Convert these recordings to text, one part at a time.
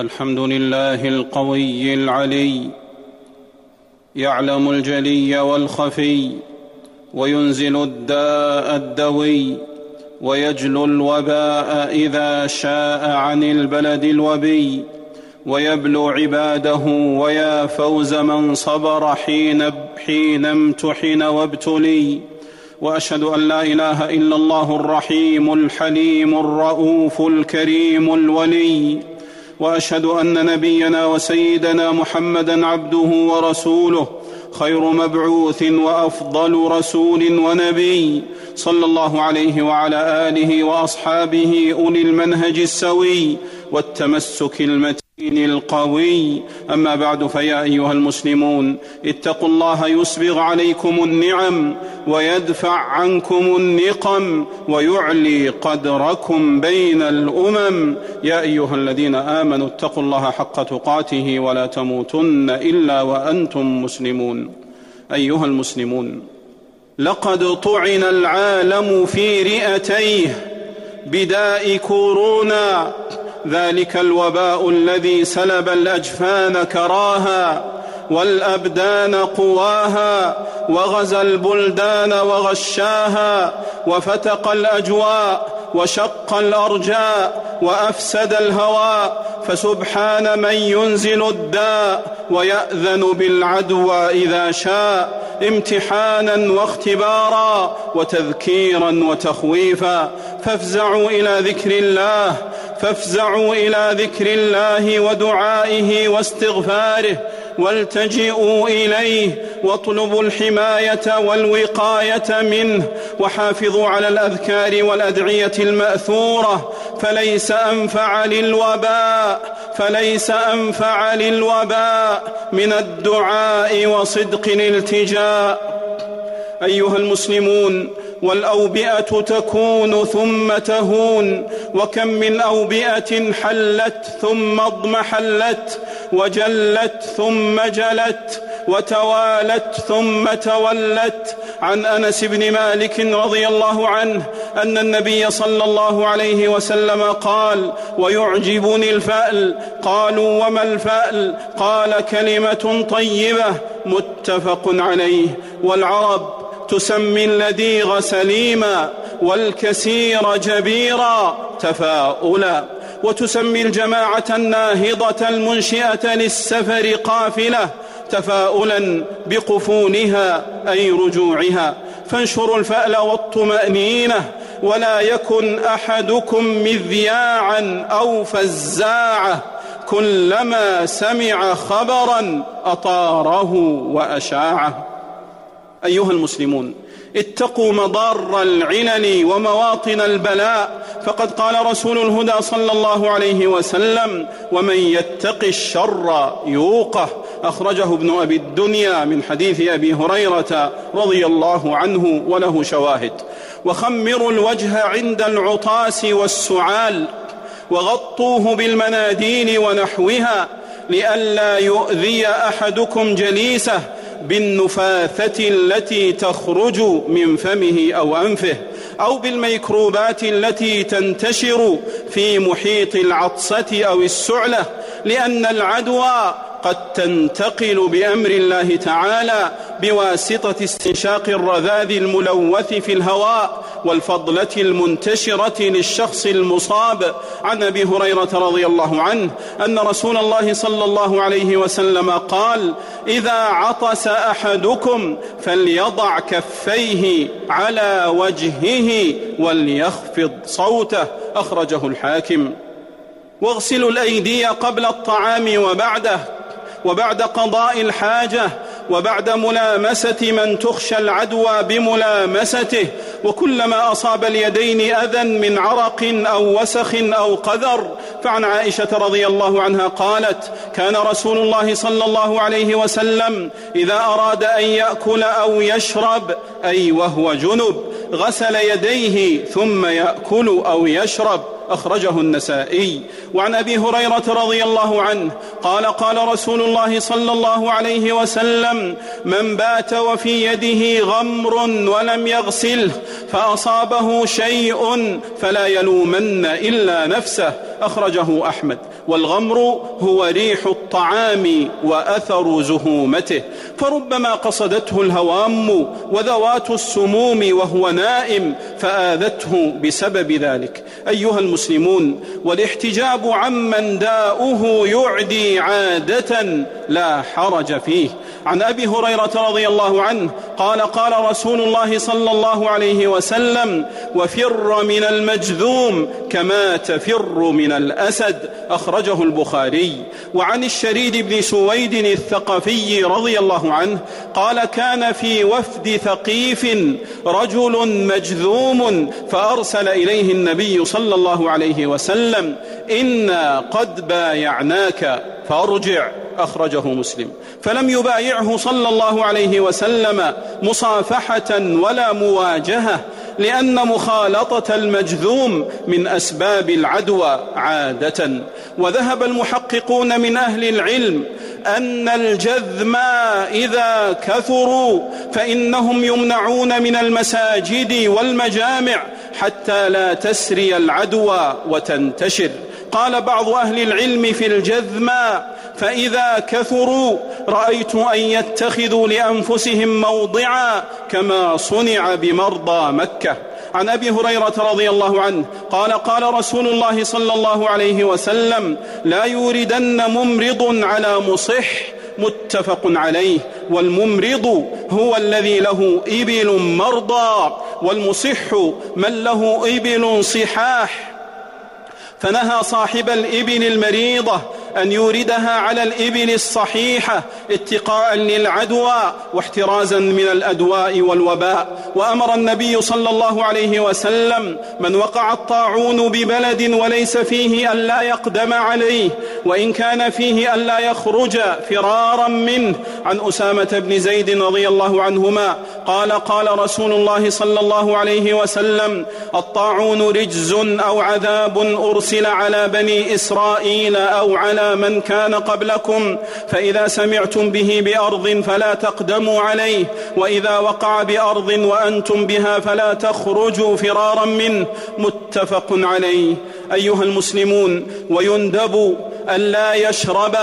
الحمد لله القوي العلي يعلم الجلي والخفي وينزل الداء الدوي ويجلو الوباء إذا شاء عن البلد الوبي ويبلو عباده ويا فوز من صبر حين حين امتحن وابتلي وأشهد أن لا إله إلا الله الرحيم الحليم الرؤوف الكريم الولي. وأشهد أن نبينا وسيدنا محمدا عبده ورسوله خير مبعوث وأفضل رسول ونبي صلى الله عليه وعلى آله وأصحابه أولي المنهج السوي والتمسك المتين القوي. أما بعد فيا أيها المسلمون اتقوا الله يسبغ عليكم النعم ويدفع عنكم النقم ويعلي قدركم بين الأمم. يا أيها الذين آمنوا اتقوا الله حق تقاته ولا تموتن إلا وأنتم مسلمون. أيها المسلمون لقد طعن العالم في رئتيه بداء كورونا ذلك الوباء الذي سلب الأجفان كراها والأبدان قواها وغزا البلدان وغشاها وفتق الأجواء وشق الأرجاء وأفسد الهواء فسبحان من ينزل الداء ويأذن بالعدوى إذا شاء امتحانا واختبارا وتذكيرا وتخويفا. فافزعوا إلى ذكر الله فافزعوا إلى ذكر الله ودعائه واستغفاره. والتجئوا إليه واطلبوا الحماية والوقاية منه وحافظوا على الأذكار والأدعية المأثورة. فليس أنفع للوباء فليس أنفع للوباء من الدعاء وصدق الالتجاء. أيها المسلمون والأوبئة تكون ثم تهون وكم من أوبئة حلت ثم اضمحلت وجلت ثم جلت وتوالت ثم تولت عن أنس بن مالك رضي الله عنه أن النبي صلى الله عليه وسلم قال ويعجبني الفأل قالوا وما الفأل? قال كلمة طيبة متفق عليه والعرب تسمي اللديغ سليما والكسير جبيرا تفاؤلا وتسمي الجماعة الناهضة المنشئة للسفر قافلة تفاؤلا بقفونها أي رجوعها. فانشروا الفأل والطمأنينة ولا يكن أحدكم مذياعا أو فزاعة. كلما سمع خبرا أطاره وأشاعه. أيها المسلمون اتقوا مضار العلل ومواطن البلاء. فقد قال رسول الهدى صلى الله عليه وسلم ومن يتق الشر يوقه. أخرجه ابن أبي الدنيا من حديث أبي هريرة رضي الله عنه وله شواهد وخمروا الوجه عند العطاس والسعال وغطوه بالمناديل ونحوها لئلا يؤذي أحدكم جليسه بالنفاثة التي تخرج من فمه أو أنفه أو بالميكروبات التي تنتشر في محيط العطسة أو السعلة لأن العدوى قد تنتقل بأمر الله تعالى بواسطة استنشاق الرذاذ الملوث في الهواء والفضلة المنتشرة للشخص المصاب. عن أبي هريرة رضي الله عنه أن رسول الله صلى الله عليه وسلم قال إذا عطس أحدكم فليضع كفيه على وجهه وليخفض صوته. أخرجه الحاكم. واغسلوا الأيدي قبل الطعام وبعده. وبعد قضاء الحاجة وبعد ملامسة من تخشى العدوى بملامسته وكلما أصاب اليدين أذى من عرق أو وسخ أو قذر. فعن عائشة رضي الله عنها قالت كان رسول الله صلى الله عليه وسلم إذا أراد أن يأكل أو يشرب أي وهو جنب غسل يديه ثم يأكل أو يشرب أخرجه النسائي. وعن أبي هريرة رضي الله عنه قال قال رسول الله صلى الله عليه وسلم من بات وفي يده غمر ولم يغسله فأصابه شيء فلا يلومن إلا نفسه. أخرجه أحمد. والغمر هو ريح الطعام وأثر زهومته. فربما قصدته الهوام وذوات السموم وهو نائم فآذته بسبب ذلك. أيها المسلمون والاحتجاب عمن داؤه يعدي عادة لا حرج فيه. عن أبي هريرة رضي الله عنه قال قال رسول الله صلى الله عليه وسلم وفر من المجذوم كما تفر من الأسد أخرجه البخاري وعن الشريد بن سويد الثقفي رضي الله عنه قال كان في وفد ثقيف رجل مجذوم فأرسل إليه النبي صلى الله عليه وسلم إنا قد بايعناك فارجع أخرجه مسلم. فلم يبايعه صلى الله عليه وسلم مصافحة ولا مواجهة لأن مخالطة المجذوم من أسباب العدوى عادة. وذهب المحققون من أهل العلم أن الجذم إذا كثروا فإنهم يمنعون من المساجد والمجامع حتى لا تسري العدوى وتنتشر. قال بعض أهل العلم في الجذم فإذا كثروا رأيت أن يتخذوا لأنفسهم موضعا كما صنع بمرضى مكة. عن أبي هريرة رضي الله عنه قال قال رسول الله صلى الله عليه وسلم لا يوردن ممرض على مصح متفق عليه والممرض هو الذي له إبل مرضى والمصح من له إبل صحاح. فنهى صاحب الإبل المريضة أن يوردها على الإبل الصحيحة اتقاء للعدوى واحترازا من الأدواء والوباء. وأمر النبي صلى الله عليه وسلم من وقع الطاعون ببلد وليس فيه الا يقدم عليه وإن كان فيه الا يخرج فرارا منه. عن أسامة بن زيد رضي الله عنهما قال قال رسول الله صلى الله عليه وسلم الطاعون رجز أو عذاب أرسل على بني إسرائيل أو على من كان قبلكم فإذا سمعتم به بأرض فلا تقدموا عليه وإذا وقع بأرض وأنتم بها فلا تخرجوا فرارا منه متفق عليه. أيها المسلمون ويندب أن لا يشرب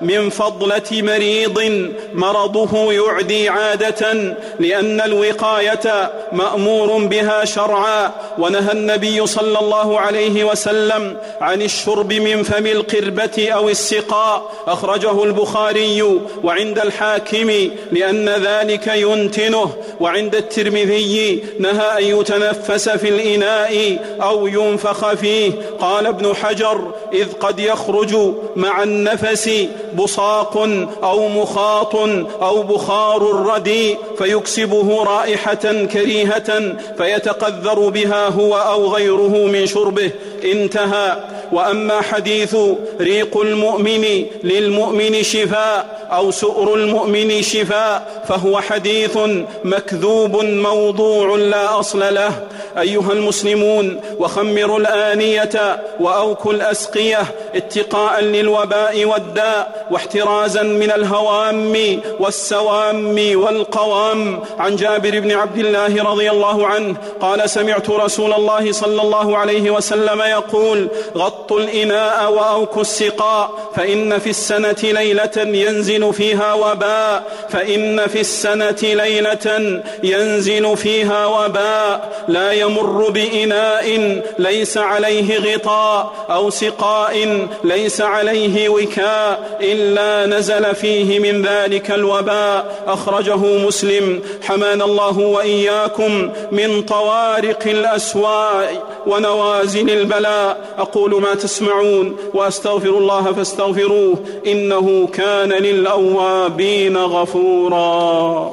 من فضلة مريض مرضه يعدي عادة لأن الوقاية مأمور بها شرعا. ونهى النبي صلى الله عليه وسلم عن الشرب من فم القربة أو السقاء. أخرجه البخاري وعند الحاكم لأن ذلك ينتنه. وعند الترمذي نهى أن يتنفس في الإناء أو ينفخ فيه. قال ابن حجر إذ قد يخرج مع النفس بصاق أو مخاط أو بخار رديء فيكسبه رائحة كريهة فيتقذر بها هو أو غيره من شربه انتهى. وأما حديث ريق المؤمن للمؤمن شفاء أو سؤر المؤمن شفاء فهو حديث مكذوب موضوع لا أصل له. أيها المسلمون وخمروا الآنية وأوكوا الأسقية اتقاء للوباء والداء واحترازا من الهوام والسوام والقوام. عن جابر بن عبد الله رضي الله عنه قال سمعت رسول الله صلى الله عليه وسلم يقول غطوا الإناء وأوكوا السقاء فإن في السنة ليلة ينزل فيها وباء فإن في السنة ليلة ينزل فيها وباء. لا يمر بإناء ليس عليه غطاء أو سقاء ليس عليه وكاء. إلا نزل فيه من ذلك الوباء. أخرجه مسلم. حمانا الله وإياكم من طوارق الأسواء ونوازل البلاء. أقول ما تسمعون وأستغفر الله فاستغفروه. إنه كان للأوابين غفورا.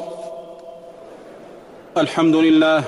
الحمد لله.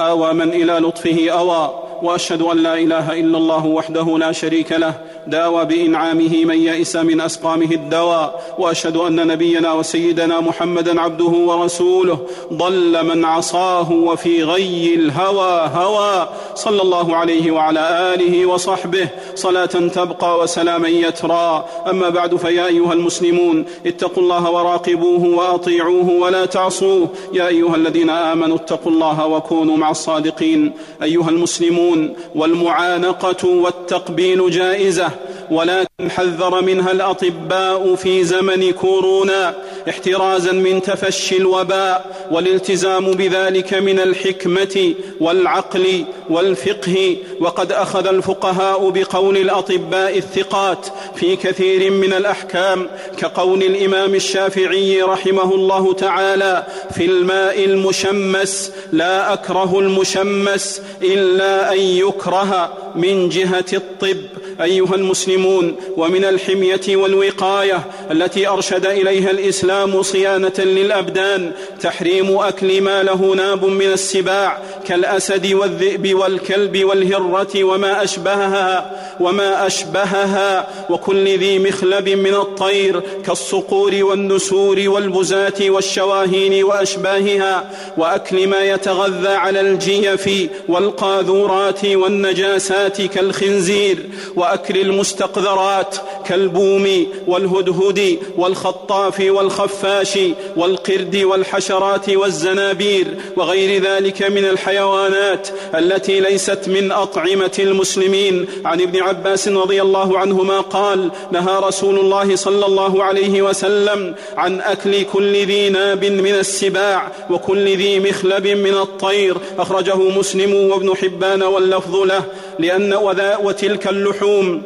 آوى من إلى لطفه أوى. وأشهد أن لا إله إلا الله وحده لا شريك له داوى بإنعامه من يئس من أسقامه الدواء وأشهد أن نبينا وسيدنا محمدا عبده ورسوله ضل من عصاه وفي غي الهوى هوى. صلى الله عليه وعلى آله وصحبه صلاة تبقى وسلاما يترى. أما بعد فيا أيها المسلمون اتقوا الله وراقبوه وأطيعوه ولا تعصوه. يا أيها الذين آمنوا اتقوا الله وكونوا مع الصادقين. أيها المسلمون والمعانقة والتقبيل جائزة ولكن حذر منها الأطباء في زمن كورونا. احترازا من تفشي الوباء والالتزام بذلك من الحكمة والعقل والفقه. وقد أخذ الفقهاء بقول الأطباء الثقات في كثير من الأحكام كقول الإمام الشافعي رحمه الله تعالى في الماء المشمس لا أكره المشمس إلا أن يكره من جهة الطب أيها المسلمون ومن الحمية والوقاية التي أرشد إليها الإسلام صيانة للأبدان تحريم أكل ما له ناب من السباع كالأسد والذئب والكلب والهرة وما أشبهها وما أشبهها وكل ذي مخلب من الطير كالصقور والنسور والبزاة والشواهين وأشباهها وأكل ما يتغذى على الجيف والقاذورات والنجاسات كالخنزير وأكل المستقذرات كالبوم والهدهد والخطاف والخفاش والقرد والحشرات والزنابير وغير ذلك من الحيوانات التي ليست من أطعمة المسلمين. عن ابن عباس رضي الله عنهما قال نهى رسول الله صلى الله عليه وسلم عن أكل كل ذي ناب من السباع وكل ذي مخلب من الطير. أخرجه مسلم وابن حبان واللفظ له لأن وتلك اللحوم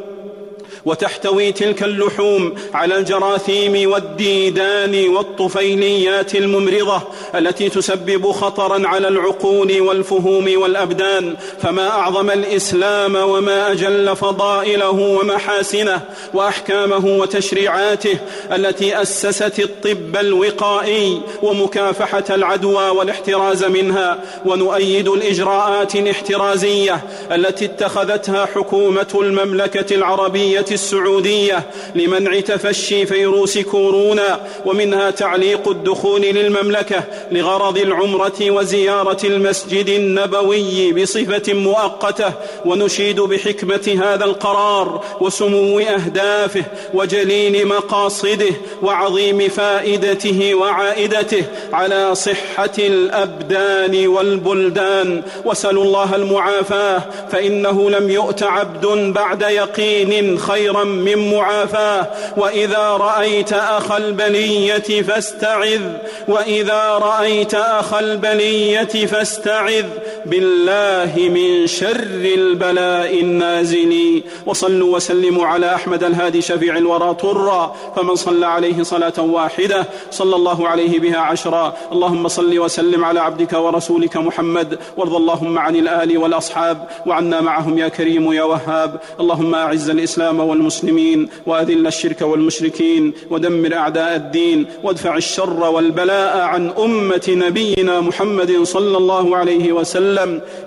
وتحتوي تلك اللحوم على الجراثيم والديدان والطفيليات الممرضة التي تسبب خطرا على العقول والفهوم والأبدان فما أعظم الإسلام وما أجل فضائله ومحاسنه وأحكامه وتشريعاته التي أسست الطب الوقائي ومكافحة العدوى والاحتراز منها ونؤيد الإجراءات الاحترازية التي اتخذتها حكومة المملكة العربية السعودية لمنع تفشي فيروس كورونا ومنها تعليق الدخول للمملكة لغرض العمرة وزيارة المسجد النبوي بصفة مؤقتة. ونشيد بحكمة هذا القرار وسمو أهدافه وجليل مقاصده وعظيم فائدته وعائدته على صحة الأبدان والبلدان. وسلوا الله المعافاة فإنه لم يؤت عبد بعد يقين خير خيرا من معافاه. وإذا رأيت أخا البليه فاستعذ. وإذا رأيت أخا البليه فاستعذ. بالله من شر البلاء النازل. وصلوا وسلموا على أحمد الهادي شفيع الورى طرا. فمن صلى عليه صلاة واحدة صلى الله عليه بها عشرا. اللهم صل وسلم على عبدك ورسولك محمد. وارض اللهم عن الآل والأصحاب. وعنا معهم يا كريم يا وهاب. اللهم أعز الإسلام والمسلمين. وأذل الشرك والمشركين. ودمر أعداء الدين. وادفع الشر والبلاء عن أمة نبينا محمد صلى الله عليه وسلم.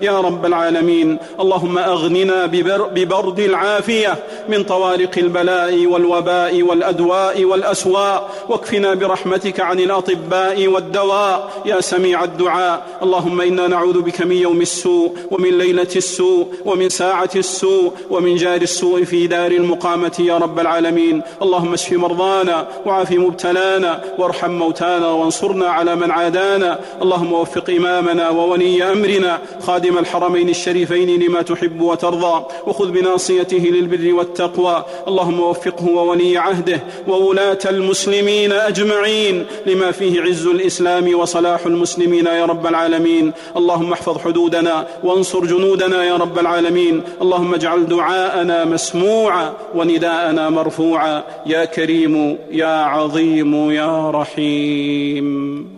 يا رب العالمين اللهم أغننا ببرد العافية من طوارق البلاء والوباء والأدواء والأسواء واكفنا برحمتك عن الأطباء والدواء يا سميع الدعاء. اللهم إنا نعوذ بك من يوم السوء ومن ليلة السوء ومن ساعة السوء ومن جار السوء في دار المقامة يا رب العالمين. اللهم اشف مرضانا وعاف مبتلانا وارحم موتانا وانصرنا على من عادانا. اللهم وفق إمامنا وولي خادم الحرمين الشريفين لما تحب وترضى وخذ بناصيته للبر والتقوى. اللهم وفقه وولي عهده وولاة المسلمين أجمعين لما فيه عز الإسلام وصلاح المسلمين يا رب العالمين. اللهم احفظ حدودنا وانصر جنودنا يا رب العالمين. اللهم اجعل دعاءنا مسموعا ونداءنا مرفوعا. يا كريم يا عظيم يا رحيم.